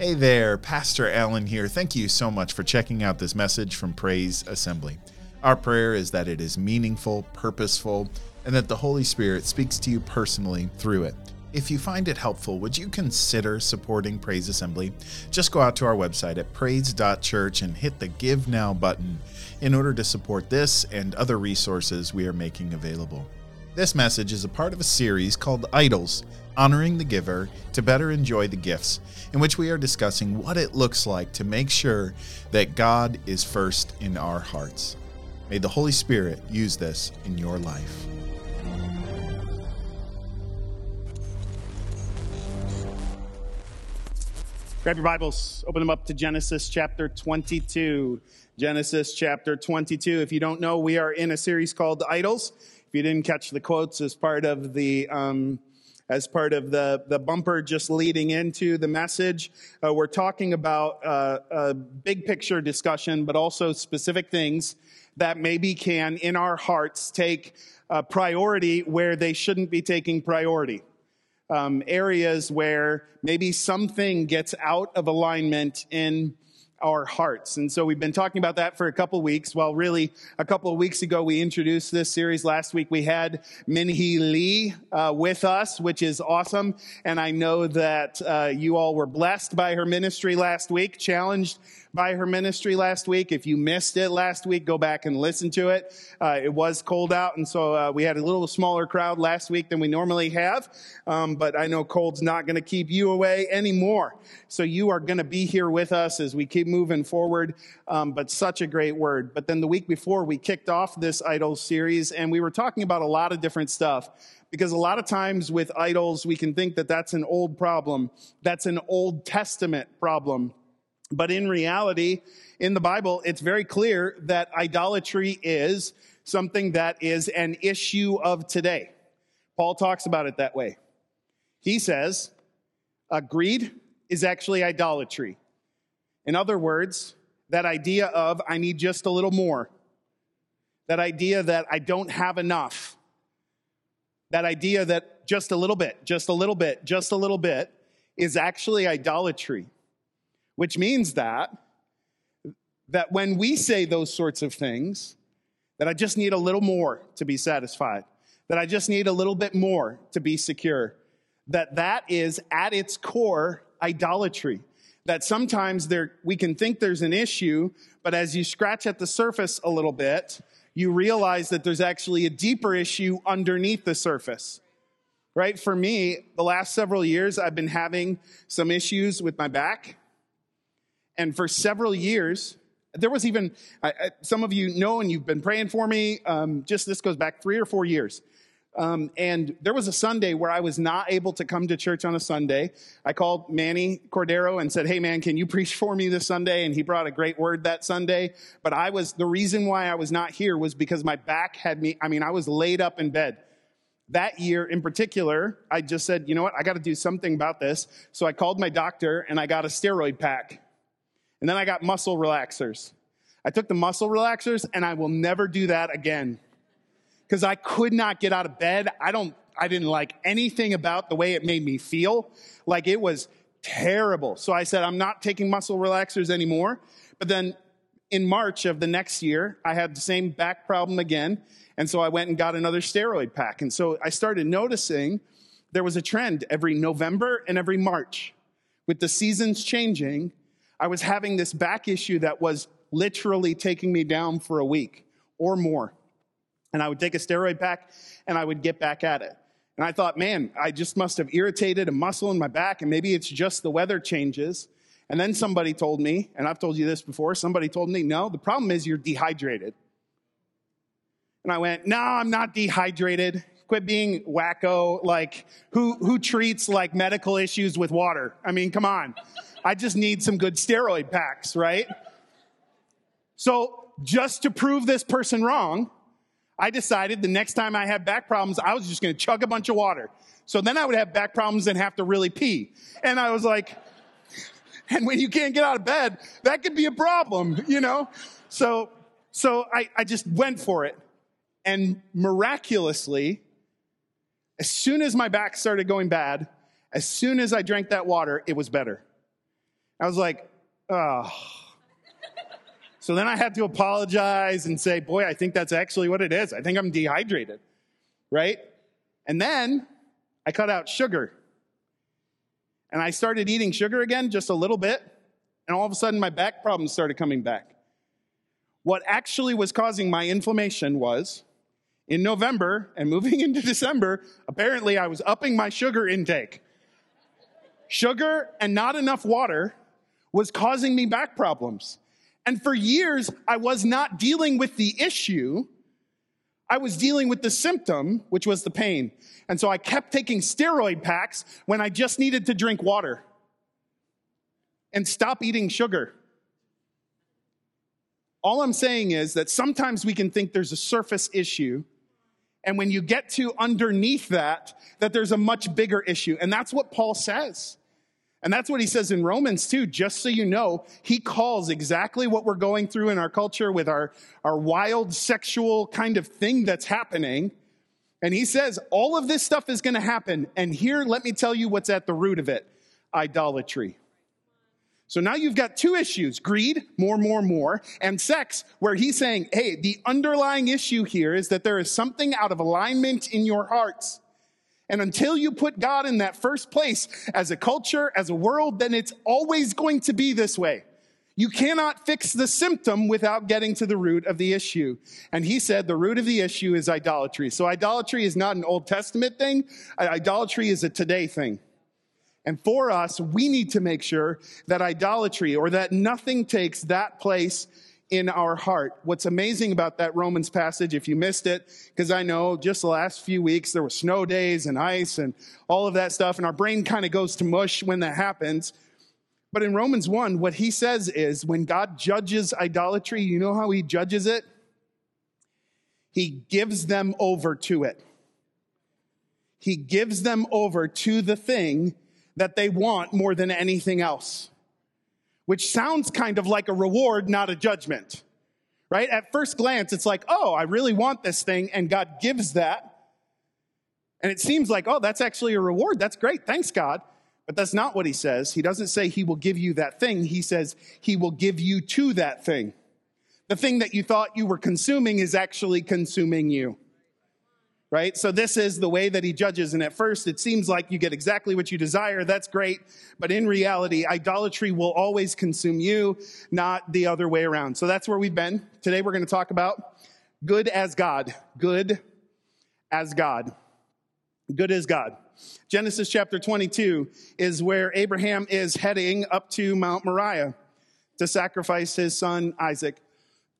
Hey there, Pastor Alan here. Thank you so much for checking out this message from Praise Assembly. Our prayer is that it is meaningful, purposeful, and that the Holy Spirit speaks to you personally through it. If you find it helpful, would you consider supporting Praise Assembly? Just go out to our website at praise.church and hit the Give Now button in order to support this and other resources we are making available. This message is a part of a series called Idols Honoring the Giver to Better Enjoy the Gifts, in which we are discussing what it looks like to make sure that God is first in our hearts. May the Holy Spirit use this in your life. Grab your Bibles, open them up to Genesis chapter 22. Genesis chapter 22. If you don't know, we are in a series called Idols. If you didn't catch the quotes as part of the um, as part of the, the bumper just leading into the message. Uh, we're talking about uh, a big picture discussion, but also specific things that maybe can, in our hearts, take priority where they shouldn't be taking priority. Um, areas where maybe something gets out of alignment in our hearts. And so we've been talking about that for a couple weeks. Well, really, a couple of weeks ago, we introduced this series. Last week, we had Minhee Lee uh, with us, which is awesome. And I know that uh, you all were blessed by her ministry last week, challenged by her ministry last week. If you missed it last week, go back and listen to it. Uh, it was cold out, and so uh, we had a little smaller crowd last week than we normally have. Um, but I know cold's not going to keep you away anymore. So you are going to be here with us as we keep moving forward. Um, but such a great word. But then the week before, we kicked off this idols series, and we were talking about a lot of different stuff because a lot of times with idols, we can think that that's an old problem. That's an Old Testament problem. But in reality, in the Bible, it's very clear that idolatry is something that is an issue of today. Paul talks about it that way. He says, uh, greed is actually idolatry. In other words, that idea of, I need just a little more. That idea that I don't have enough. That idea that just a little bit, just a little bit, just a little bit is actually idolatry which means that that when we say those sorts of things that i just need a little more to be satisfied that i just need a little bit more to be secure that that is at its core idolatry. That sometimes there we can think there's an issue but as you scratch at the surface a little bit you realize that there's actually a deeper issue underneath the surface. Right? For me the last several years i've been having some issues with my back and for several years, there was even, I, some of you know and you've been praying for me, um, just this goes back three or four years. Um, and there was a Sunday where I was not able to come to church on a Sunday. I called Manny Cordero and said, Hey man, can you preach for me this Sunday? And he brought a great word that Sunday. But I was, the reason why I was not here was because my back had me, I mean, I was laid up in bed. That year in particular, I just said, you know what, I got to do something about this. So I called my doctor and I got a steroid pack. And then I got muscle relaxers. I took the muscle relaxers and I will never do that again. Because I could not get out of bed. I don't, I didn't like anything about the way it made me feel. Like it was terrible. So I said, I'm not taking muscle relaxers anymore. But then in March of the next year, I had the same back problem again. And so I went and got another steroid pack. And so I started noticing there was a trend every November and every March. With the seasons changing, I was having this back issue that was literally taking me down for a week or more. And I would take a steroid pack and I would get back at it. And I thought, man, I just must have irritated a muscle in my back and maybe it's just the weather changes. And then somebody told me, and I've told you this before, somebody told me, no, the problem is you're dehydrated. And I went, no, I'm not dehydrated. Quit being wacko. Like, who, who treats like medical issues with water? I mean, come on. I just need some good steroid packs, right? So just to prove this person wrong, I decided the next time I had back problems, I was just going to chug a bunch of water. So then I would have back problems and have to really pee. And I was like, and when you can't get out of bed, that could be a problem, you know? So, so I, I just went for it. And miraculously, as soon as my back started going bad, as soon as I drank that water, it was better. I was like, oh. So then I had to apologize and say, boy, I think that's actually what it is. I think I'm dehydrated, right? And then I cut out sugar. And I started eating sugar again, just a little bit. And all of a sudden, my back problems started coming back. What actually was causing my inflammation was in November and moving into December, apparently I was upping my sugar intake. Sugar and not enough water was causing me back problems. And for years, I was not dealing with the issue. I was dealing with the symptom, which was the pain. And so I kept taking steroid packs when I just needed to drink water and stop eating sugar. All I'm saying is that sometimes we can think there's a surface issue. And when you get to underneath that, that there's a much bigger issue. And that's what Paul says. And that's what he says in Romans too, just so you know, he calls exactly what we're going through in our culture with our, our wild sexual kind of thing that's happening. And he says, all of this stuff is going to happen. And here, let me tell you what's at the root of it idolatry. So now you've got two issues greed, more, more, more, and sex, where he's saying, hey, the underlying issue here is that there is something out of alignment in your hearts. And until you put God in that first place as a culture, as a world, then it's always going to be this way. You cannot fix the symptom without getting to the root of the issue. And he said the root of the issue is idolatry. So idolatry is not an Old Testament thing. Idolatry is a today thing. And for us, we need to make sure that idolatry or that nothing takes that place in our heart. What's amazing about that Romans passage, if you missed it, because I know just the last few weeks there were snow days and ice and all of that stuff, and our brain kind of goes to mush when that happens. But in Romans 1, what he says is when God judges idolatry, you know how he judges it? He gives them over to it. He gives them over to the thing that they want more than anything else which sounds kind of like a reward, not a judgment. Right? At first glance, it's like, oh, I really want this thing, and God gives that. And it seems like, oh, that's actually a reward. That's great. Thanks, God. But that's not what he says. He doesn't say he will give you that thing. He says he will give you to that thing. The thing that you thought you were consuming is actually consuming you right? So this is the way that he judges. And at first, it seems like you get exactly what you desire. That's great. But in reality, idolatry will always consume you, not the other way around. So that's where we've been. Today, we're going to talk about good as God. Good as God. Good as God. Genesis chapter 22 is where Abraham is heading up to Mount Moriah to sacrifice his son Isaac.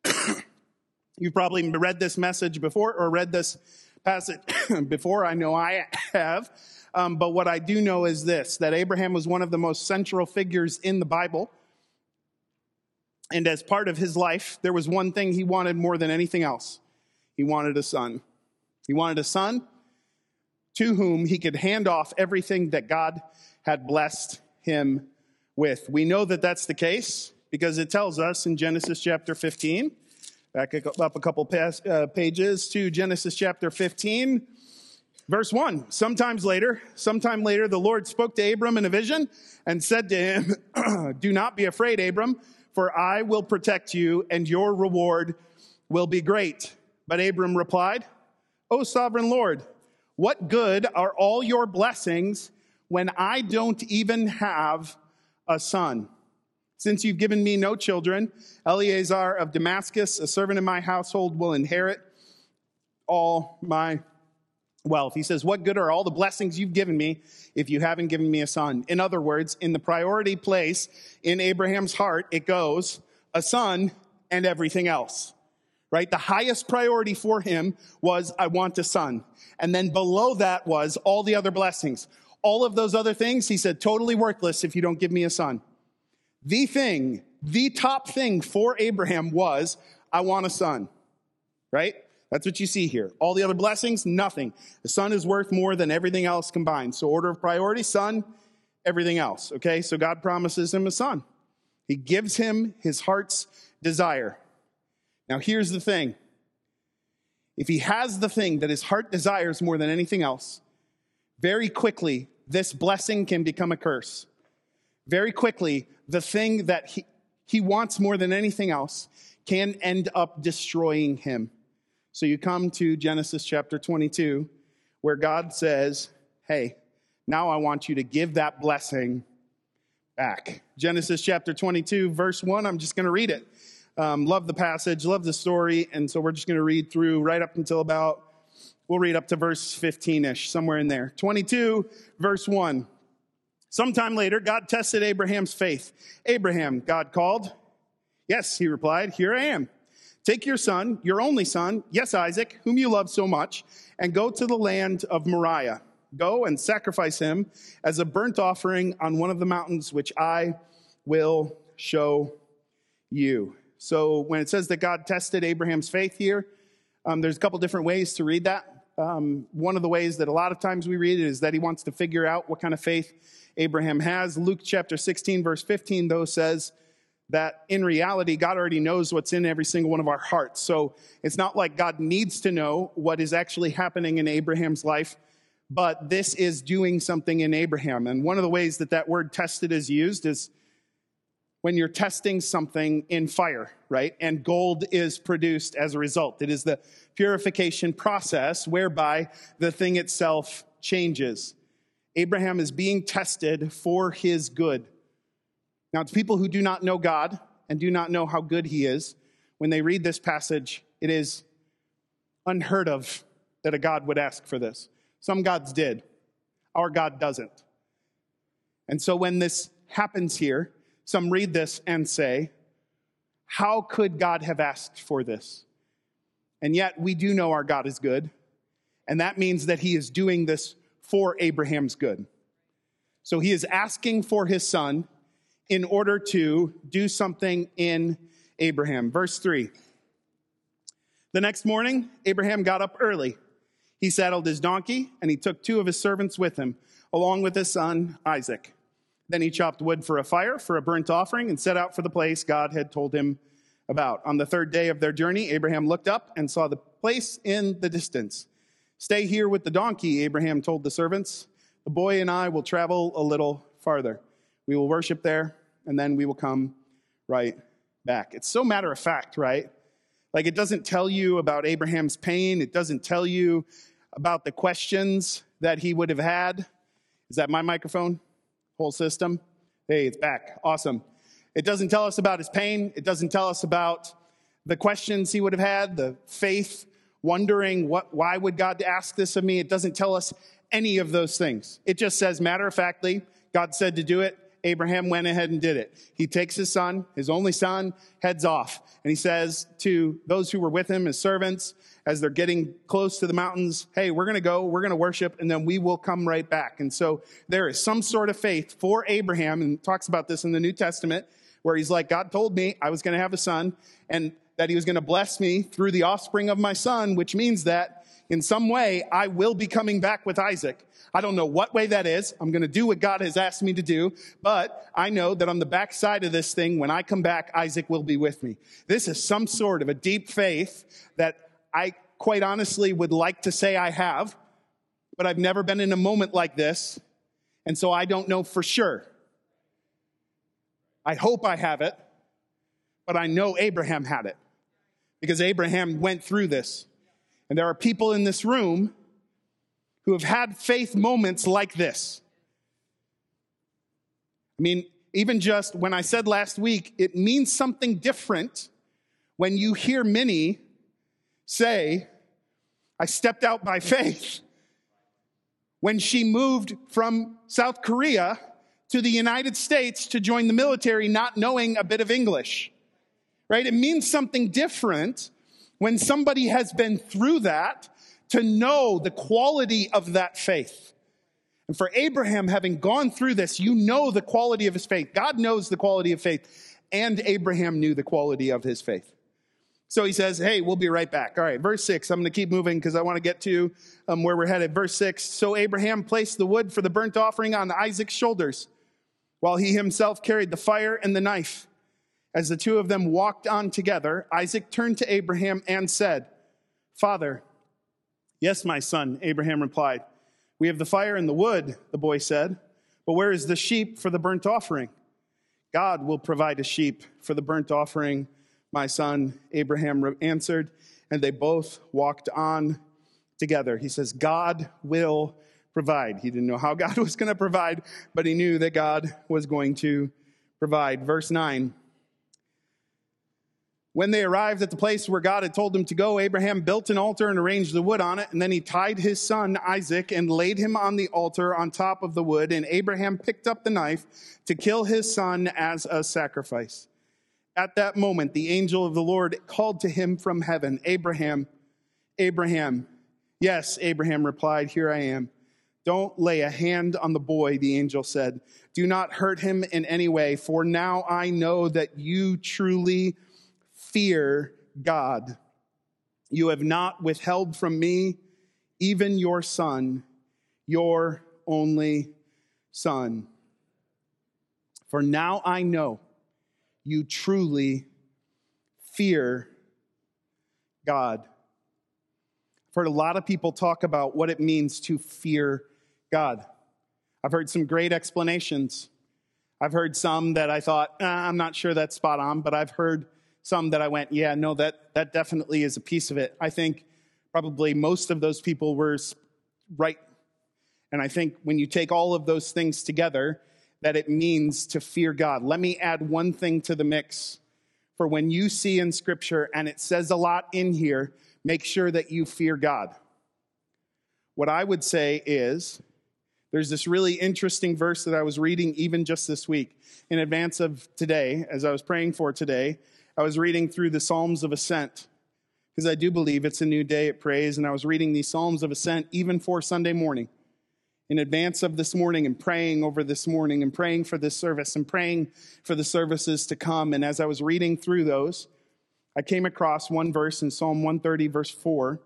You've probably read this message before or read this passage before. I know I have. Um, but what I do know is this that Abraham was one of the most central figures in the Bible. And as part of his life, there was one thing he wanted more than anything else he wanted a son. He wanted a son to whom he could hand off everything that God had blessed him with. We know that that's the case because it tells us in Genesis chapter 15 Back up a couple uh, pages to Genesis chapter 15, verse 1. Sometimes later, sometime later, the Lord spoke to Abram in a vision and said to him, Do not be afraid, Abram, for I will protect you, and your reward will be great. But Abram replied, O sovereign Lord, what good are all your blessings when I don't even have a son? Since you've given me no children, Eliezer of Damascus, a servant in my household, will inherit all my wealth. He says, What good are all the blessings you've given me if you haven't given me a son? In other words, in the priority place in Abraham's heart, it goes a son and everything else. Right? The highest priority for him was, I want a son. And then below that was all the other blessings. All of those other things, he said, totally worthless if you don't give me a son. The thing, the top thing for Abraham was, I want a son, right? That's what you see here. All the other blessings, nothing. The son is worth more than everything else combined. So, order of priority, son, everything else. Okay, so God promises him a son. He gives him his heart's desire. Now, here's the thing if he has the thing that his heart desires more than anything else, very quickly, this blessing can become a curse very quickly, the thing that he, he wants more than anything else can end up destroying him. So you come to Genesis chapter 22, where God says, Hey, now I want you to give that blessing back. Genesis chapter 22, verse 1, I'm just going to read it. Um, love the passage, love the story, and so we're just going to read through right up until about, we'll read up to verse 15 ish, somewhere in there. 22, verse 1. Sometime later, God tested Abraham's faith. Abraham, God called. Yes, he replied, Here I am. Take your son, your only son, yes, Isaac, whom you love so much, and go to the land of Moriah. Go and sacrifice him as a burnt offering on one of the mountains which I will show you. So when it says that God tested Abraham's faith here, um, there's a couple different ways to read that. Um, one of the ways that a lot of times we read it is that he wants to figure out what kind of faith Abraham has. Luke chapter 16, verse 15, though, says that in reality, God already knows what's in every single one of our hearts. So it's not like God needs to know what is actually happening in Abraham's life, but this is doing something in Abraham. And one of the ways that that word tested is used is when you're testing something in fire, right? And gold is produced as a result. It is the purification process whereby the thing itself changes. Abraham is being tested for his good. Now, to people who do not know God and do not know how good he is, when they read this passage, it is unheard of that a God would ask for this. Some gods did, our God doesn't. And so when this happens here, some read this and say, How could God have asked for this? And yet we do know our God is good. And that means that he is doing this for Abraham's good. So he is asking for his son in order to do something in Abraham. Verse 3. The next morning, Abraham got up early. He saddled his donkey and he took two of his servants with him, along with his son Isaac. Then he chopped wood for a fire, for a burnt offering, and set out for the place God had told him about. On the third day of their journey, Abraham looked up and saw the place in the distance. Stay here with the donkey, Abraham told the servants. The boy and I will travel a little farther. We will worship there, and then we will come right back. It's so matter of fact, right? Like it doesn't tell you about Abraham's pain, it doesn't tell you about the questions that he would have had. Is that my microphone? Whole system? Hey, it's back. Awesome. It doesn't tell us about his pain, it doesn't tell us about the questions he would have had, the faith wondering what, why would God ask this of me? It doesn't tell us any of those things. It just says, matter of factly, God said to do it. Abraham went ahead and did it. He takes his son, his only son, heads off. And he says to those who were with him, his servants, as they're getting close to the mountains, hey, we're going to go, we're going to worship, and then we will come right back. And so there is some sort of faith for Abraham, and talks about this in the New Testament, where he's like, God told me I was going to have a son. And that he was going to bless me through the offspring of my son, which means that in some way I will be coming back with Isaac. I don't know what way that is. I'm going to do what God has asked me to do, but I know that on the backside of this thing, when I come back, Isaac will be with me. This is some sort of a deep faith that I quite honestly would like to say I have, but I've never been in a moment like this. And so I don't know for sure. I hope I have it, but I know Abraham had it because Abraham went through this. And there are people in this room who have had faith moments like this. I mean, even just when I said last week, it means something different when you hear Minnie say, I stepped out by faith. When she moved from South Korea to the United States to join the military, not knowing a bit of English right? It means something different when somebody has been through that to know the quality of that faith. And for Abraham, having gone through this, you know the quality of his faith. God knows the quality of faith, and Abraham knew the quality of his faith. So he says, Hey, we'll be right back. All right, verse six. I'm going to keep moving because I want to get to um, where we're headed. Verse six. So Abraham placed the wood for the burnt offering on Isaac's shoulders, while he himself carried the fire and the knife. As the two of them walked on together, Isaac turned to Abraham and said, Father, yes, my son, Abraham replied. We have the fire and the wood, the boy said, but where is the sheep for the burnt offering? God will provide a sheep for the burnt offering, my son. Abraham answered, and they both walked on together. He says, God will provide. He didn't know how God was going to provide, but he knew that God was going to provide. Verse 9 when they arrived at the place where God had told them to go, Abraham built an altar and arranged the wood on it, and then he tied his son Isaac and laid him on the altar on top of the wood, and Abraham picked up the knife to kill his son as a sacrifice. At that moment, the angel of the Lord called to him from heaven, Abraham, Abraham. Yes, Abraham replied, Here I am. Don't lay a hand on the boy, the angel said. Do not hurt him in any way, for now I know that you truly fear God. You have not withheld from me even your son, your only son. For now I know you truly fear God. I've heard a lot of people talk about what it means to fear God. I've heard some great explanations. I've heard some that I thought, ah, I'm not sure that's spot on, but I've heard some that I went, yeah, no, that, that definitely is a piece of it. I think probably most of those people were right. And I think when you take all of those things together, that it means to fear God. Let me add one thing to the mix. For when you see in Scripture, and it says a lot in here, make sure that you fear God. What I would say is there's this really interesting verse that I was reading even just this week in advance of today, as I was praying for today. I was reading through the Psalms of Ascent because I do believe it's a new day at praise, and I was reading these Psalms of Ascent even for Sunday morning in advance of this morning and praying over this morning and praying for this service and praying for the services to come. And as I was reading through those, I came across one verse in Psalm 130, verse 4,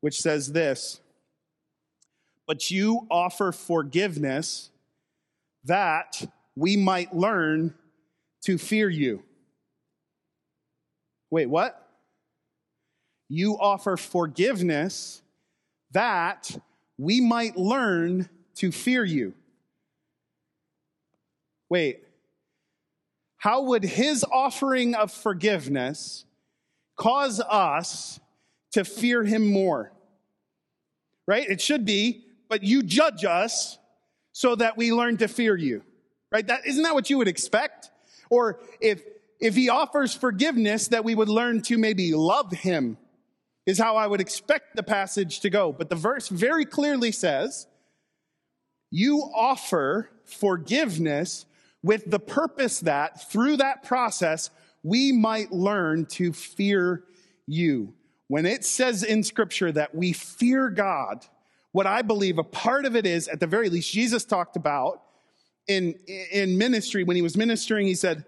which says this But you offer forgiveness that we might learn to fear you. Wait, what? You offer forgiveness that we might learn to fear you. Wait, how would his offering of forgiveness cause us to fear him more? Right? It should be, but you judge us so that we learn to fear you. Right? That isn't that what you would expect? Or if if he offers forgiveness, that we would learn to maybe love him, is how I would expect the passage to go. But the verse very clearly says, You offer forgiveness with the purpose that through that process, we might learn to fear you. When it says in scripture that we fear God, what I believe a part of it is, at the very least, Jesus talked about in, in ministry, when he was ministering, he said,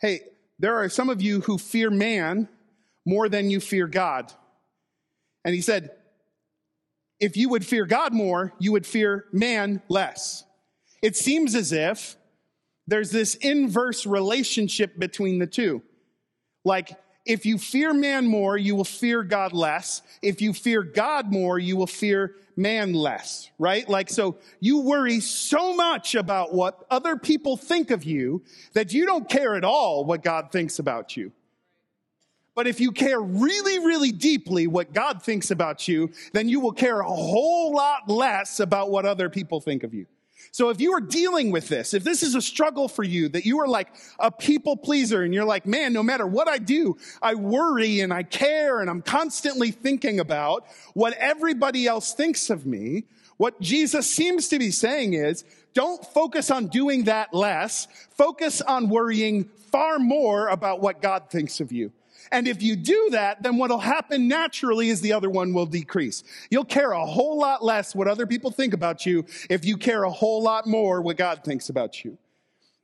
Hey, there are some of you who fear man more than you fear God. And he said, if you would fear God more, you would fear man less. It seems as if there's this inverse relationship between the two. Like, if you fear man more, you will fear God less. If you fear God more, you will fear man less, right? Like, so you worry so much about what other people think of you that you don't care at all what God thinks about you. But if you care really, really deeply what God thinks about you, then you will care a whole lot less about what other people think of you. So if you are dealing with this, if this is a struggle for you, that you are like a people pleaser and you're like, man, no matter what I do, I worry and I care and I'm constantly thinking about what everybody else thinks of me. What Jesus seems to be saying is, don't focus on doing that less. Focus on worrying far more about what God thinks of you. And if you do that, then what'll happen naturally is the other one will decrease. You'll care a whole lot less what other people think about you if you care a whole lot more what God thinks about you.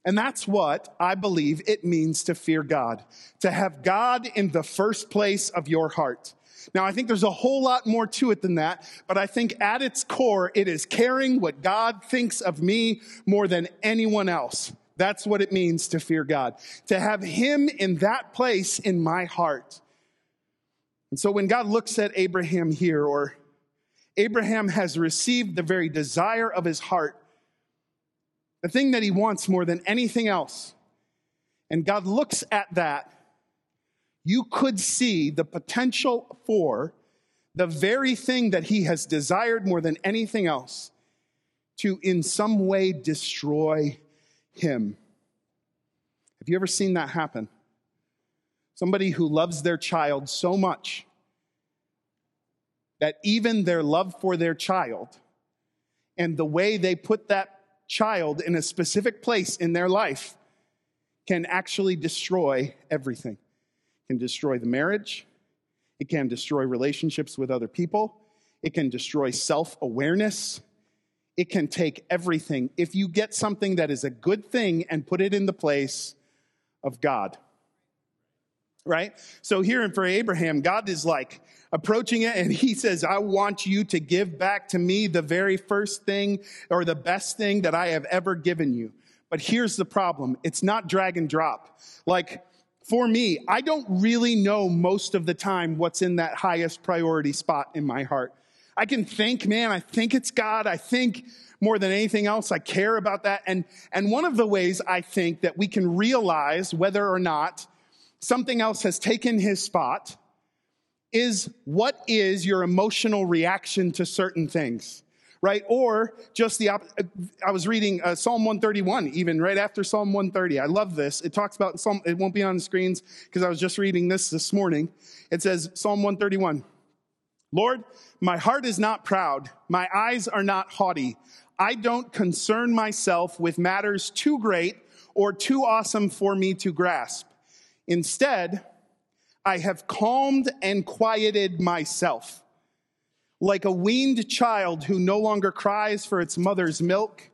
And that's what I believe it means to fear God, to have God in the first place of your heart. Now, I think there's a whole lot more to it than that, but I think at its core, it is caring what God thinks of me more than anyone else. That's what it means to fear God, to have Him in that place in my heart. And so when God looks at Abraham here, or Abraham has received the very desire of his heart, the thing that he wants more than anything else and God looks at that, you could see the potential for the very thing that he has desired more than anything else to in some way destroy him. Have you ever seen that happen? Somebody who loves their child so much that even their love for their child and the way they put that child in a specific place in their life can actually destroy everything. It can destroy the marriage, it can destroy relationships with other people, it can destroy self awareness. It can take everything if you get something that is a good thing and put it in the place of God. Right? So here and for Abraham, God is like approaching it and he says, I want you to give back to me the very first thing or the best thing that I have ever given you. But here's the problem. It's not drag and drop. Like, for me, I don't really know most of the time what's in that highest priority spot in my heart. I can think, man, I think it's God. I think more than anything else, I care about that. And, and one of the ways I think that we can realize whether or not something else has taken his spot is what is your emotional reaction to certain things? right? Or just the, I was reading uh, Psalm 131, even right after Psalm 130. I love this. It talks about Psalm, it won't be on the screens because I was just reading this this morning. It says, Psalm 131, Lord, my heart is not proud. My eyes are not haughty. I don't concern myself with matters too great or too awesome for me to grasp. Instead, I have calmed and quieted myself like a weaned child who no longer cries for its mother's milk.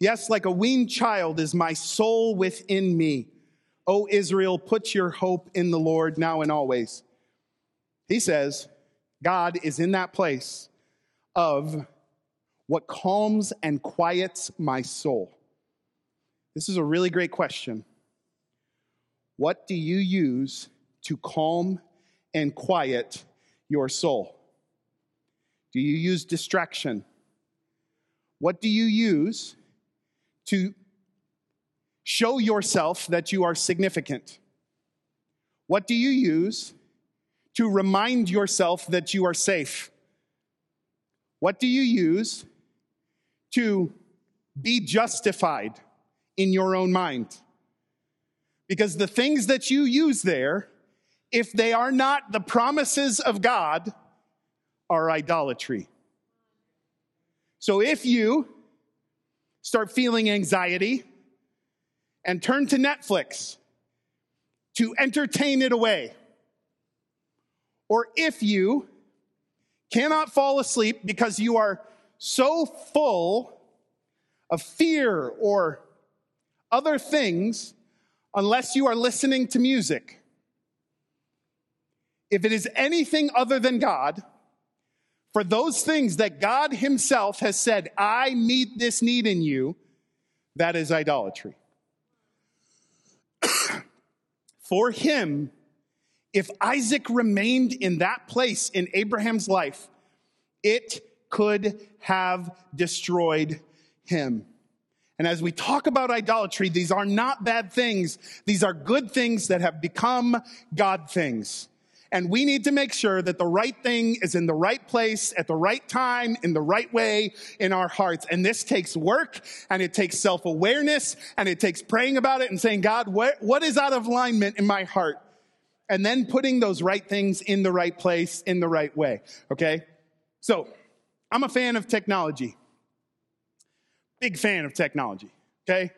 Yes, like a weaned child is my soul within me. O Israel, put your hope in the Lord now and always. He says, God is in that place of what calms and quiets my soul. This is a really great question. What do you use to calm and quiet your soul? Do you use distraction? What do you use to show yourself that you are significant? What do you use to remind yourself that you are safe? What do you use to be justified in your own mind? Because the things that you use there, if they are not the promises of God, are idolatry. So if you start feeling anxiety and turn to Netflix to entertain it away, or if you cannot fall asleep because you are so full of fear or other things unless you are listening to music. If it is anything other than God, for those things that God Himself has said, I meet this need in you, that is idolatry. For him, if Isaac remained in that place in Abraham's life, it could have destroyed him. And as we talk about idolatry, these are not bad things. These are good things that have become God things. And we need to make sure that the right thing is in the right place at the right time in the right way in our hearts. And this takes work and it takes self awareness and it takes praying about it and saying, God, what, what is out of alignment in my heart? And then putting those right things in the right place in the right way. Okay. So I'm a fan of technology. Big fan of technology. Okay.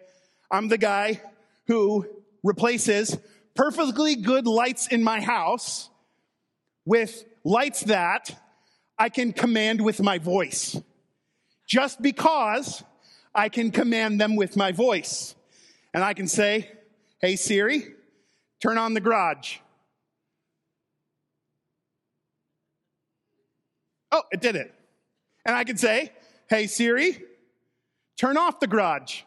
I'm the guy who replaces perfectly good lights in my house with lights that I can command with my voice. Just because I can command them with my voice. And I can say, Hey Siri, turn on the garage. Oh, it did it. And I can say, Hey Siri, turn off the garage.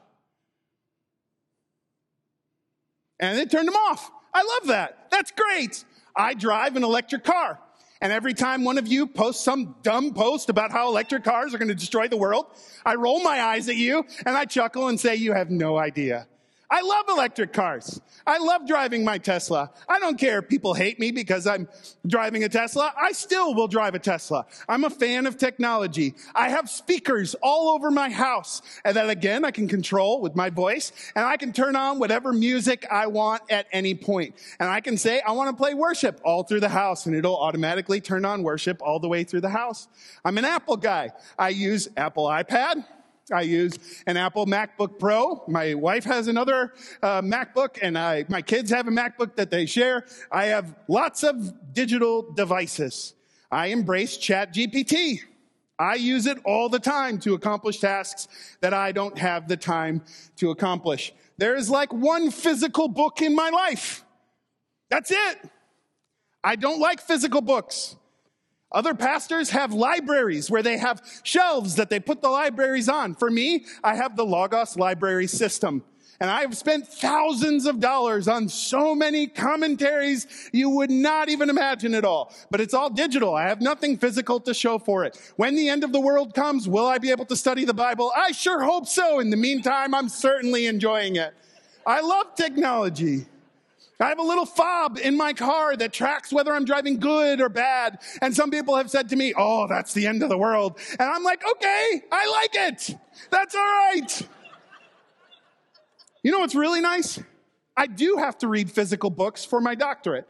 And it turned them off. I love that. That's great. I drive an electric car. And every time one of you posts some dumb post about how electric cars are going to destroy the world, I roll my eyes at you and I chuckle and say, you have no idea. I love electric cars. I love driving my Tesla. I don't care if people hate me because I'm driving a Tesla. I still will drive a Tesla. I'm a fan of technology. I have speakers all over my house and that again I can control with my voice and I can turn on whatever music I want at any point. And I can say I want to play worship all through the house and it'll automatically turn on worship all the way through the house. I'm an Apple guy. I use Apple iPad. I use an Apple MacBook Pro. My wife has another uh, MacBook, and I, my kids have a MacBook that they share. I have lots of digital devices. I embrace ChatGPT. I use it all the time to accomplish tasks that I don't have the time to accomplish. There is like one physical book in my life. That's it. I don't like physical books. Other pastors have libraries where they have shelves that they put the libraries on. For me, I have the Logos library system. And I've spent thousands of dollars on so many commentaries, you would not even imagine it all. But it's all digital. I have nothing physical to show for it. When the end of the world comes, will I be able to study the Bible? I sure hope so. In the meantime, I'm certainly enjoying it. I love technology. I have a little fob in my car that tracks whether I'm driving good or bad. And some people have said to me, Oh, that's the end of the world. And I'm like, okay, I like it. That's all right. You know what's really nice? I do have to read physical books for my doctorate.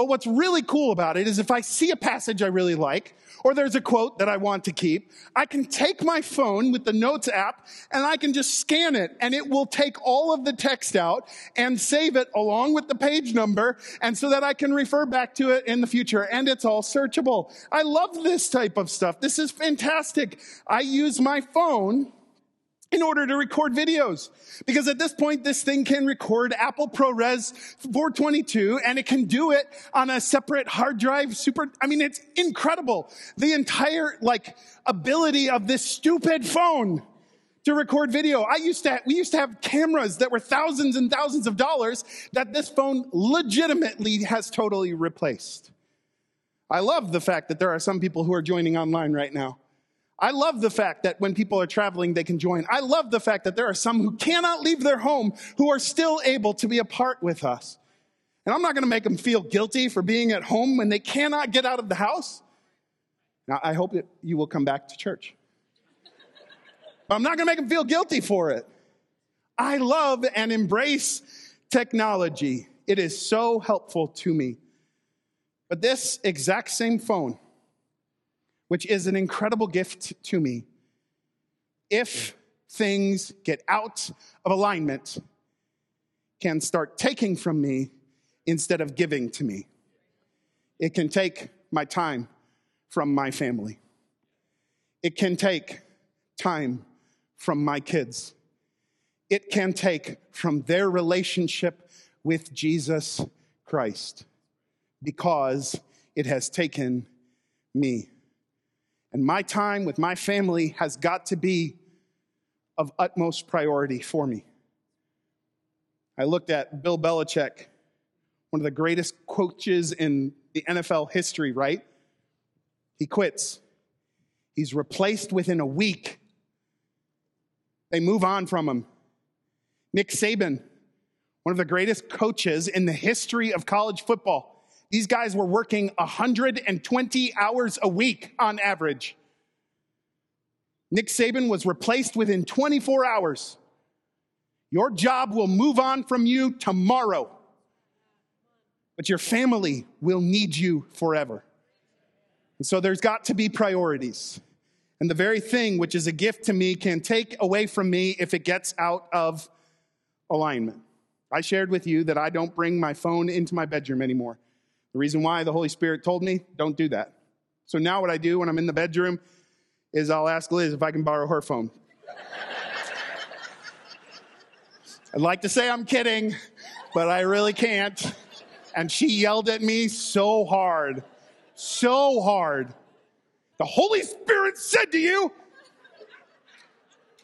But what's really cool about it is if I see a passage I really like, or there's a quote that I want to keep, I can take my phone with the notes app and I can just scan it and it will take all of the text out and save it along with the page number and so that I can refer back to it in the future and it's all searchable. I love this type of stuff. This is fantastic. I use my phone in order to record videos. Because at this point, this thing can record Apple ProRes 422 and it can do it on a separate hard drive. Super, I mean, it's incredible. The entire, like, ability of this stupid phone to record video. I used to, we used to have cameras that were thousands and thousands of dollars that this phone legitimately has totally replaced. I love the fact that there are some people who are joining online right now I love the fact that when people are traveling, they can join. I love the fact that there are some who cannot leave their home who are still able to be a part with us. And I'm not going to make them feel guilty for being at home when they cannot get out of the house. Now, I hope that you will come back to church. But I'm not going to make them feel guilty for it. I love and embrace technology. It is so helpful to me. But this exact same phone, which is an incredible gift to me. If things get out of alignment, can start taking from me instead of giving to me. It can take my time from my family. It can take time from my kids. It can take from their relationship with Jesus Christ because it has taken me. And my time with my family has got to be of utmost priority for me. I looked at Bill Belichick, one of the greatest coaches in the NFL history, right? He quits. He's replaced within a week. They move on from him. Nick Saban, one of the greatest coaches in the history of college football, these guys were working 120 hours a week on average. Nick Saban was replaced within 24 hours. Your job will move on from you tomorrow, but your family will need you forever. And so there's got to be priorities. And the very thing which is a gift to me can take away from me if it gets out of alignment. I shared with you that I don't bring my phone into my bedroom anymore. The reason why the Holy Spirit told me, don't do that. So now what I do when I'm in the bedroom is I'll ask Liz if I can borrow her phone. I'd like to say I'm kidding, but I really can't. And she yelled at me so hard, so hard. The Holy Spirit said to you,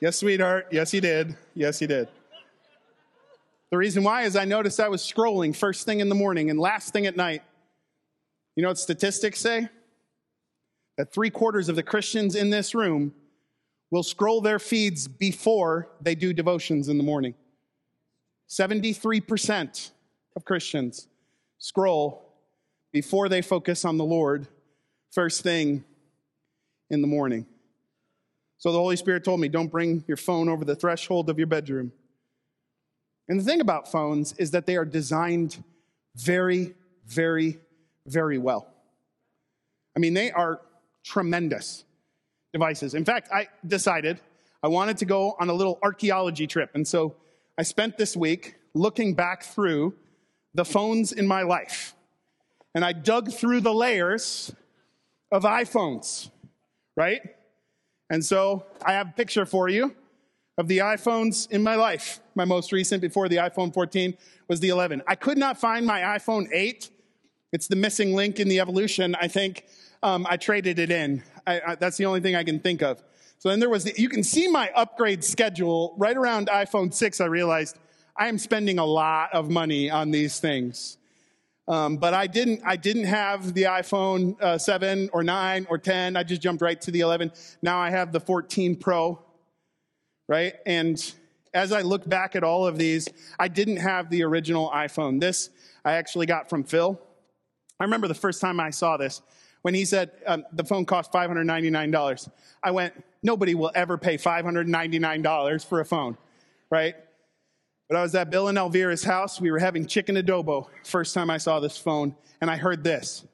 Yes, sweetheart. Yes, he did. Yes, he did. The reason why is I noticed I was scrolling first thing in the morning and last thing at night. You know what statistics say? That three quarters of the Christians in this room will scroll their feeds before they do devotions in the morning. 73% of Christians scroll before they focus on the Lord first thing in the morning. So the Holy Spirit told me, don't bring your phone over the threshold of your bedroom. And the thing about phones is that they are designed very, very, very well. I mean, they are tremendous devices. In fact, I decided I wanted to go on a little archaeology trip. And so I spent this week looking back through the phones in my life. And I dug through the layers of iPhones, right? And so I have a picture for you of the iPhones in my life. My most recent before the iPhone 14 was the 11. I could not find my iPhone 8. It's the missing link in the evolution. I think um, I traded it in. I, I, that's the only thing I can think of. So then there was, the, you can see my upgrade schedule right around iPhone 6. I realized I am spending a lot of money on these things. Um, but I didn't, I didn't have the iPhone uh, 7 or 9 or 10. I just jumped right to the 11. Now I have the 14 Pro, right? And as I look back at all of these, I didn't have the original iPhone. This I actually got from Phil. I remember the first time I saw this when he said um, the phone cost $599. I went, nobody will ever pay $599 for a phone, right? But I was at Bill and Elvira's house. We were having chicken adobo. First time I saw this phone, and I heard this.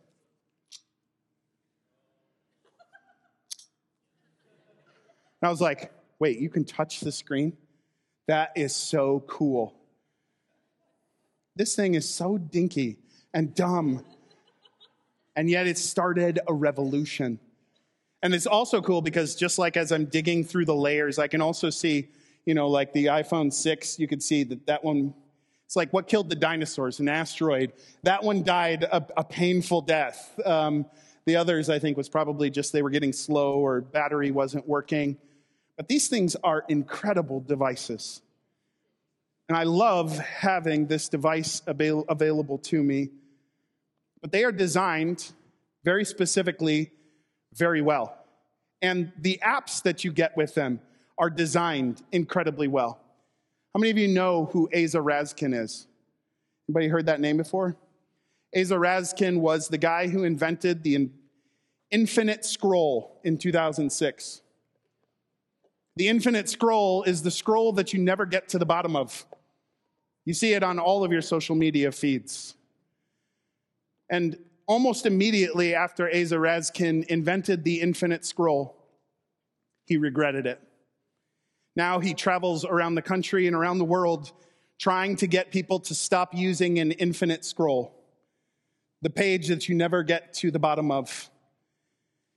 And I was like, wait, you can touch the screen? That is so cool. This thing is so dinky and dumb. And yet it started a revolution. And it's also cool because just like as I'm digging through the layers, I can also see you know, like the iPhone 6, you could see that that one, it's like what killed the dinosaurs, an asteroid. That one died a, a painful death. Um, the others, I think, was probably just they were getting slow or battery wasn't working. But these things are incredible devices. And I love having this device avail- available to me. But they are designed very specifically very well. And the apps that you get with them, are designed incredibly well. How many of you know who Aza Raskin is? Anybody heard that name before? Aza Raskin was the guy who invented the infinite scroll in 2006. The infinite scroll is the scroll that you never get to the bottom of. You see it on all of your social media feeds. And almost immediately after Aza Raskin invented the infinite scroll, he regretted it. Now he travels around the country and around the world trying to get people to stop using an infinite scroll, the page that you never get to the bottom of.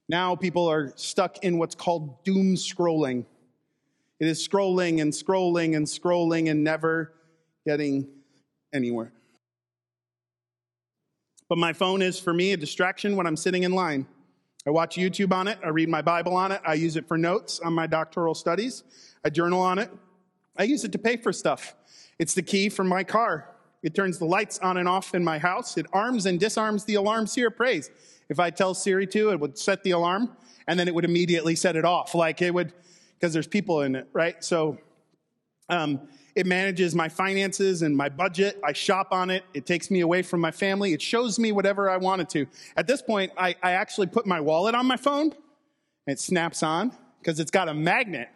Now people are stuck in what's called doom scrolling. It is scrolling and scrolling and scrolling and never getting anywhere. But my phone is for me a distraction when I'm sitting in line. I watch YouTube on it. I read my Bible on it. I use it for notes on my doctoral studies. I journal on it. I use it to pay for stuff. It's the key for my car. It turns the lights on and off in my house. It arms and disarms the alarms here praise. If I tell Siri to, it would set the alarm and then it would immediately set it off. Like it would, because there's people in it, right? So, um, it manages my finances and my budget. I shop on it. It takes me away from my family. It shows me whatever I wanted to. At this point, I, I actually put my wallet on my phone. It snaps on because it's got a magnet.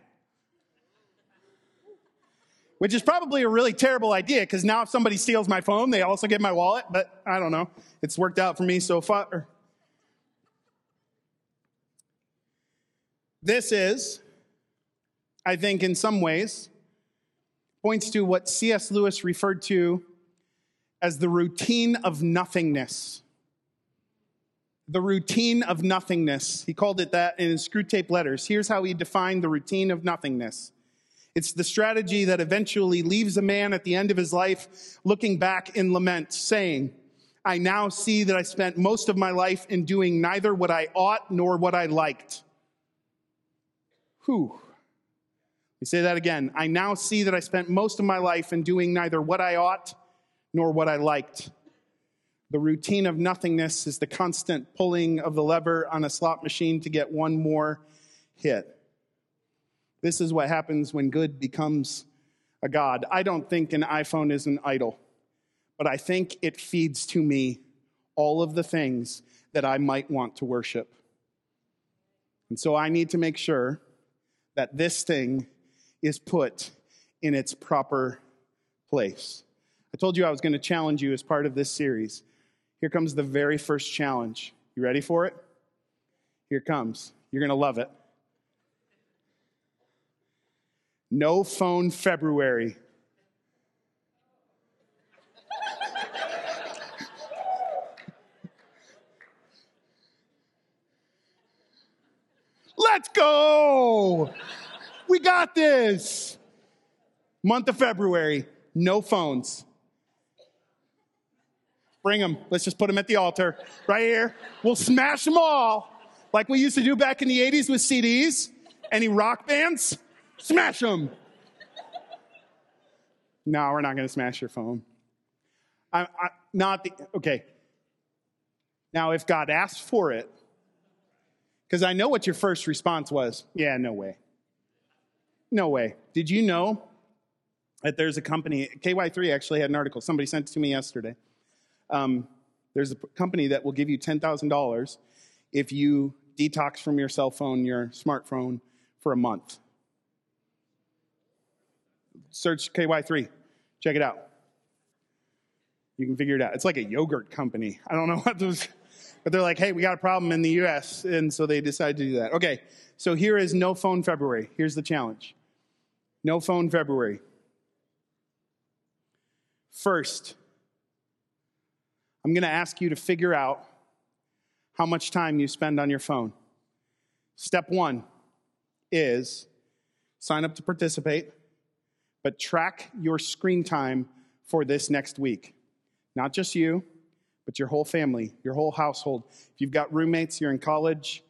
Which is probably a really terrible idea because now if somebody steals my phone, they also get my wallet. But I don't know. It's worked out for me so far. This is, I think, in some ways, points to what C.S. Lewis referred to as the routine of nothingness. The routine of nothingness. He called it that in his Screwtape letters. Here's how he defined the routine of nothingness. It's the strategy that eventually leaves a man at the end of his life looking back in lament, saying, I now see that I spent most of my life in doing neither what I ought nor what I liked. Whew. Say that again. I now see that I spent most of my life in doing neither what I ought nor what I liked. The routine of nothingness is the constant pulling of the lever on a slot machine to get one more hit. This is what happens when good becomes a God. I don't think an iPhone is an idol, but I think it feeds to me all of the things that I might want to worship. And so I need to make sure that this thing is put in its proper place. I told you I was going to challenge you as part of this series. Here comes the very first challenge. You ready for it? Here comes. You're going to love it. No phone February. Let's go. We got this. Month of February, no phones. Bring them. Let's just put them at the altar right here. We'll smash them all like we used to do back in the 80s with CDs. Any rock bands? Smash them. No, we're not going to smash your phone. I, I, not the, okay. Now, if God asked for it, because I know what your first response was yeah, no way. No way. Did you know that there's a company, KY3 actually had an article, somebody sent it to me yesterday. Um, there's a company that will give you $10,000 if you detox from your cell phone, your smartphone for a month. Search KY3, check it out. You can figure it out. It's like a yogurt company. I don't know what those, but they're like, hey, we got a problem in the US. And so they decided to do that. Okay, so here is no phone February. Here's the challenge no phone February. First, I'm going to ask you to figure out how much time you spend on your phone. Step one is sign up to participate, but track your screen time for this next week. Not just you, but your whole family, your whole household. If you've got roommates, you're in college,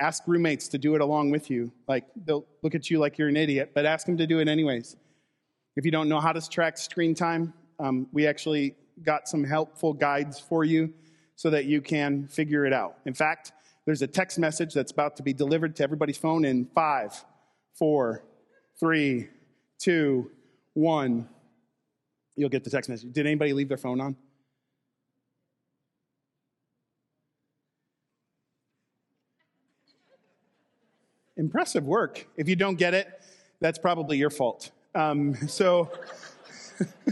ask roommates to do it along with you. Like, they'll look at you like you're an idiot, but ask them to do it anyways. If you don't know how to track screen time, um, we actually got some helpful guides for you so that you can figure it out. In fact, there's a text message that's about to be delivered to everybody's phone in five, four, three, two, one. You'll get the text message. Did anybody leave their phone on? Impressive work. If you don't get it, that's probably your fault. Um, so,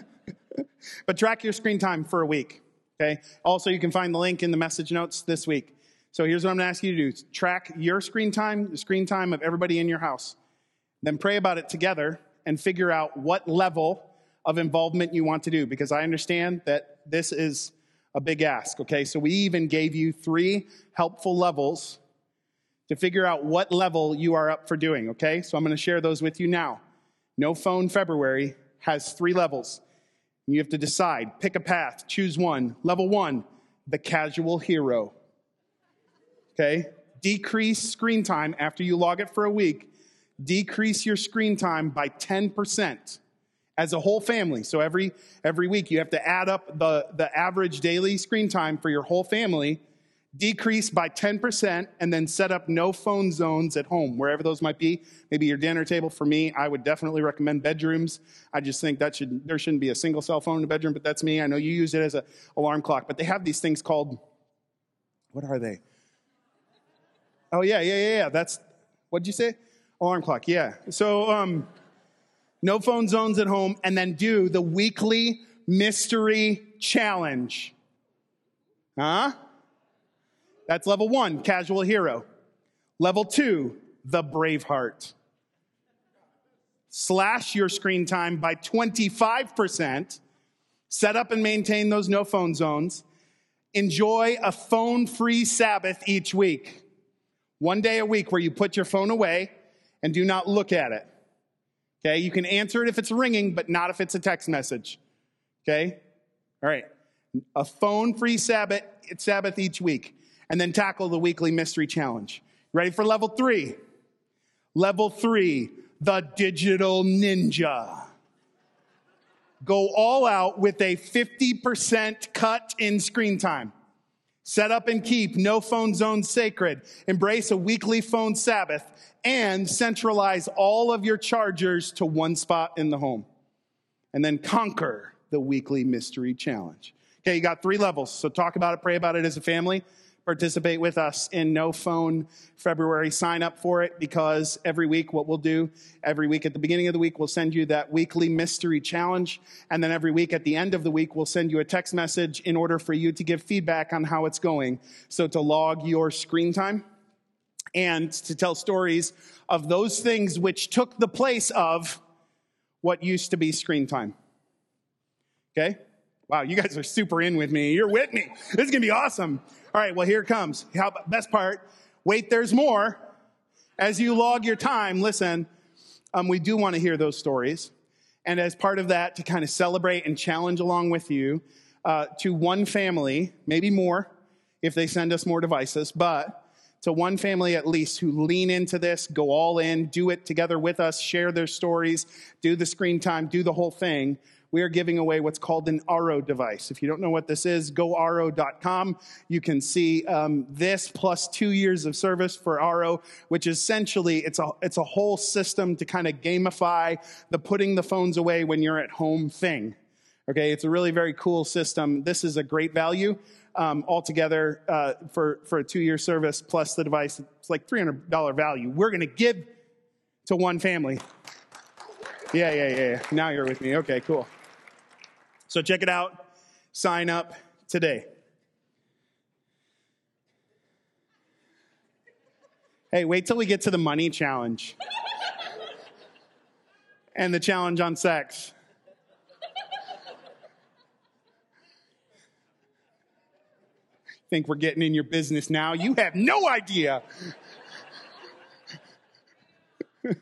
but track your screen time for a week. Okay. Also, you can find the link in the message notes this week. So here's what I'm going to ask you to do: track your screen time, the screen time of everybody in your house. Then pray about it together and figure out what level of involvement you want to do. Because I understand that this is a big ask. Okay. So we even gave you three helpful levels to figure out what level you are up for doing. Okay. So I'm going to share those with you now. No Phone February has three levels. You have to decide, pick a path, choose one. Level one, the casual hero. Okay? Decrease screen time after you log it for a week. Decrease your screen time by 10% as a whole family. So every, every week you have to add up the, the average daily screen time for your whole family decrease by 10% and then set up no phone zones at home, wherever those might be. Maybe your dinner table. For me, I would definitely recommend bedrooms. I just think that should, there shouldn't be a single cell phone in a bedroom, but that's me. I know you use it as an alarm clock, but they have these things called, what are they? Oh, yeah, yeah, yeah, yeah. That's, what'd you say? Alarm clock, yeah. So, um, no phone zones at home, and then do the weekly mystery challenge. Huh? That's level one, casual hero. Level two, the Braveheart. Slash your screen time by 25%. Set up and maintain those no phone zones. Enjoy a phone free Sabbath each week. One day a week where you put your phone away and do not look at it. Okay, you can answer it if it's ringing, but not if it's a text message. Okay? All right. A phone free Sabbath, Sabbath each week and then tackle the weekly mystery challenge. Ready for level three? Level three, the digital ninja. Go all out with a 50% cut in screen time. Set up and keep no phone zone sacred. Embrace a weekly phone Sabbath and centralize all of your chargers to one spot in the home. And then conquer the weekly mystery challenge. Okay, you got three levels. So talk about it, pray about it as a family participate with us in No Phone February. Sign up for it because every week, what we'll do, every week at the beginning of the week, we'll send you that weekly mystery challenge. And then every week at the end of the week, we'll send you a text message in order for you to give feedback on how it's going. So to log your screen time and to tell stories of those things which took the place of what used to be screen time. Okay? Wow, you guys are super in with me. You're with me. This is going to be awesome. All right, well, here comes. How, best part, wait, there's more. As you log your time, listen, um, we do want to hear those stories. And as part of that, to kind of celebrate and challenge along with you, uh, to one family, maybe more if they send us more devices, but to one family at least who lean into this, go all in, do it together with us, share their stories, do the screen time, do the whole thing we are giving away what's called an Aro device. If you don't know what this is, go aro.com. You can see um, this plus two years of service for Aro, which essentially it's a it's a whole system to kind of gamify the putting the phones away when you're at home thing. Okay, it's a really very cool system. This is a great value. Um, altogether uh, for for a two year service plus the device. It's like three hundred dollar value. We're going to give to one family. Yeah, yeah, yeah, yeah. Now you're with me. Okay, cool. So check it out. Sign up today. Hey, wait till we get to the money challenge and the challenge on sex. Think we're getting in your business now? You have no idea.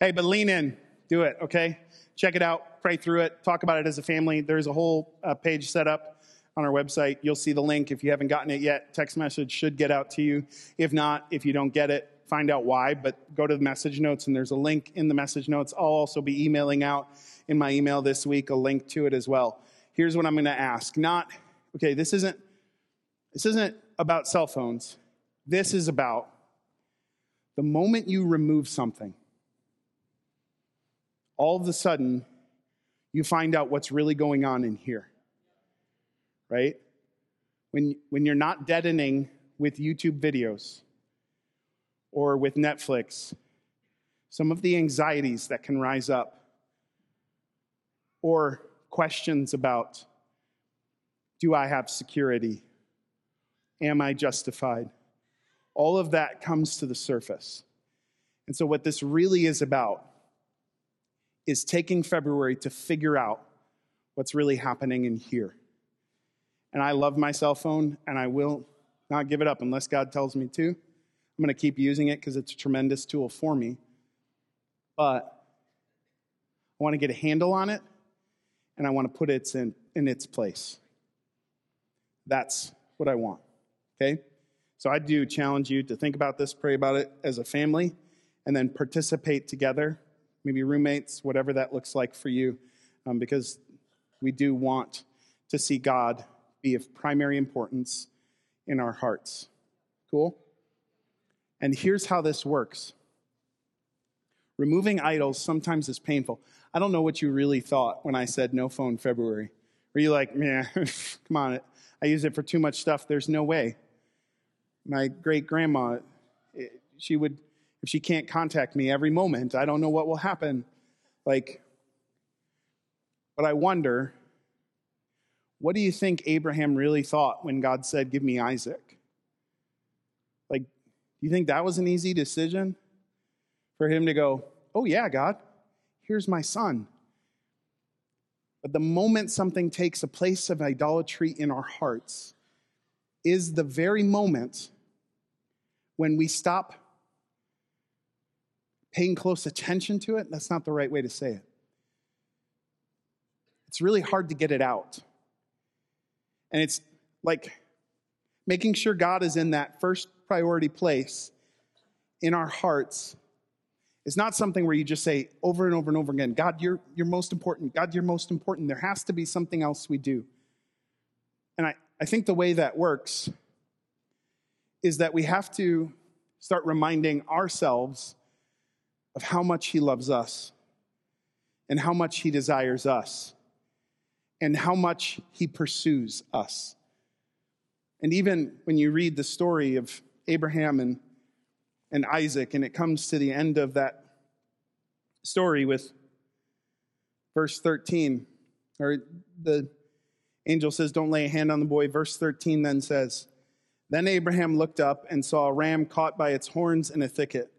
hey, but lean in. Do it, okay? Check it out, pray through it, talk about it as a family. There's a whole uh, page set up on our website. You'll see the link if you haven't gotten it yet. Text message should get out to you. If not, if you don't get it, find out why, but go to the message notes and there's a link in the message notes. I'll also be emailing out in my email this week a link to it as well. Here's what I'm going to ask. Not okay, this isn't this isn't about cell phones. This is about the moment you remove something all of a sudden you find out what's really going on in here. Right? When, when you're not deadening with YouTube videos or with Netflix, some of the anxieties that can rise up, or questions about do I have security? Am I justified? All of that comes to the surface. And so, what this really is about is taking February to figure out what's really happening in here. And I love my cell phone, and I will not give it up unless God tells me to. I'm going to keep using it because it's a tremendous tool for me. But I want to get a handle on it, and I want to put it in, in its place. That's what I want. Okay? So I do challenge you to think about this, pray about it as a family, and then participate together maybe roommates, whatever that looks like for you, um, because we do want to see God be of primary importance in our hearts. Cool? And here's how this works removing idols sometimes is painful. I don't know what you really thought when I said no phone February. Were you like, man, come on, I use it for too much stuff. There's no way. My great grandma, she would if she can't contact me every moment, I don't know what will happen. Like, but I wonder, what do you think Abraham really thought when God said, Give me Isaac? Like, do you think that was an easy decision for him to go, Oh, yeah, God, here's my son? But the moment something takes a place of idolatry in our hearts is the very moment when we stop paying close attention to it, that's not the right way to say it. It's really hard to get it out. And it's like making sure God is in that first priority place in our hearts it's not something where you just say over and over and over again, God, you're, you're most important. God, you're most important. There has to be something else we do. And I, I think the way that works is that we have to start reminding ourselves of how much He loves us and how much He desires us and how much He pursues us. And even when you read the story of Abraham and, and Isaac, and it comes to the end of that story with verse 13, or the angel says, Don't lay a hand on the boy. Verse 13 then says, Then Abraham looked up and saw a ram caught by its horns in a thicket.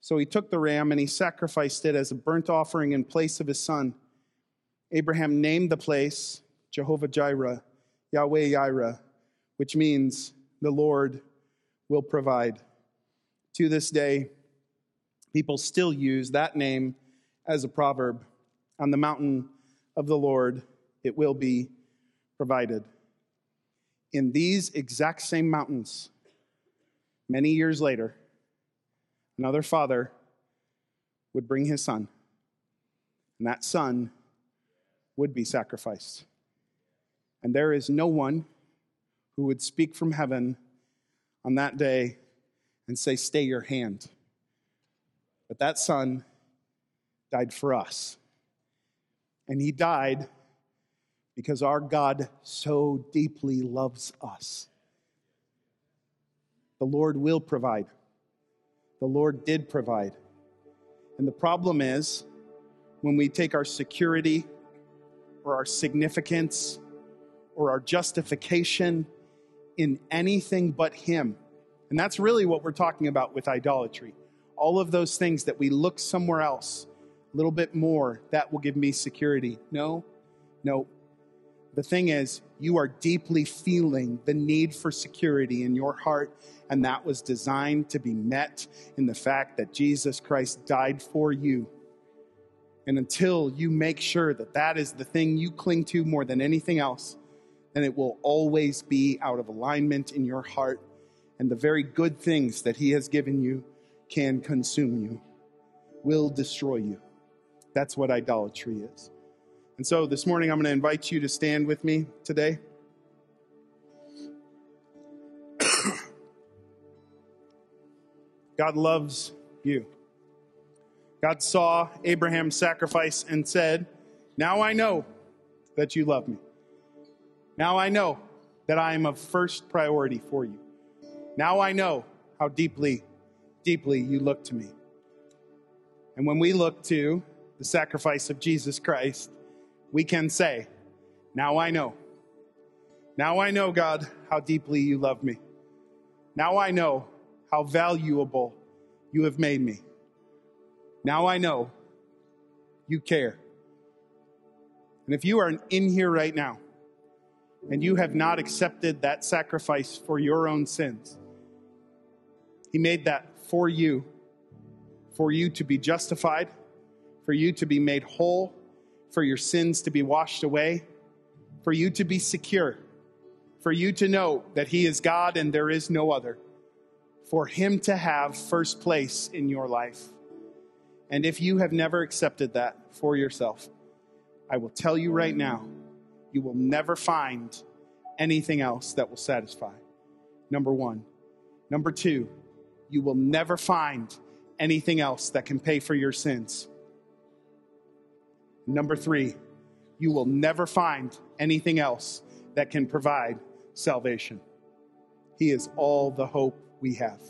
So he took the ram and he sacrificed it as a burnt offering in place of his son. Abraham named the place Jehovah Jireh, Yahweh Jireh, which means the Lord will provide. To this day, people still use that name as a proverb. On the mountain of the Lord, it will be provided. In these exact same mountains, many years later, another father would bring his son, and that son would be sacrificed. And there is no one who would speak from heaven on that day and say, Stay your hand. But that son died for us. And he died because our God so deeply loves us. The Lord will provide. The Lord did provide. And the problem is when we take our security or our significance or our justification in anything but Him. And that's really what we're talking about with idolatry. All of those things that we look somewhere else, a little bit more, that will give me security. No, no. The thing is, you are deeply feeling the need for security in your heart, and that was designed to be met in the fact that Jesus Christ died for you. And until you make sure that that is the thing you cling to more than anything else, then it will always be out of alignment in your heart, and the very good things that He has given you can consume you, will destroy you. That's what idolatry is. And so this morning, I'm going to invite you to stand with me today. God loves you. God saw Abraham's sacrifice and said, Now I know that you love me. Now I know that I am of first priority for you. Now I know how deeply, deeply you look to me. And when we look to the sacrifice of Jesus Christ, we can say, Now I know. Now I know, God, how deeply you love me. Now I know how valuable you have made me. Now I know you care. And if you are in here right now and you have not accepted that sacrifice for your own sins, He made that for you, for you to be justified, for you to be made whole for your sins to be washed away, for you to be secure, for you to know that He is God and there is no other, for Him to have first place in your life. And if you have never accepted that for yourself, I will tell you right now, you will never find anything else that will satisfy. Number one. Number two, you will never find anything else that can pay for your sins. Number three, you will never find anything else that can provide salvation. He is all the hope we have.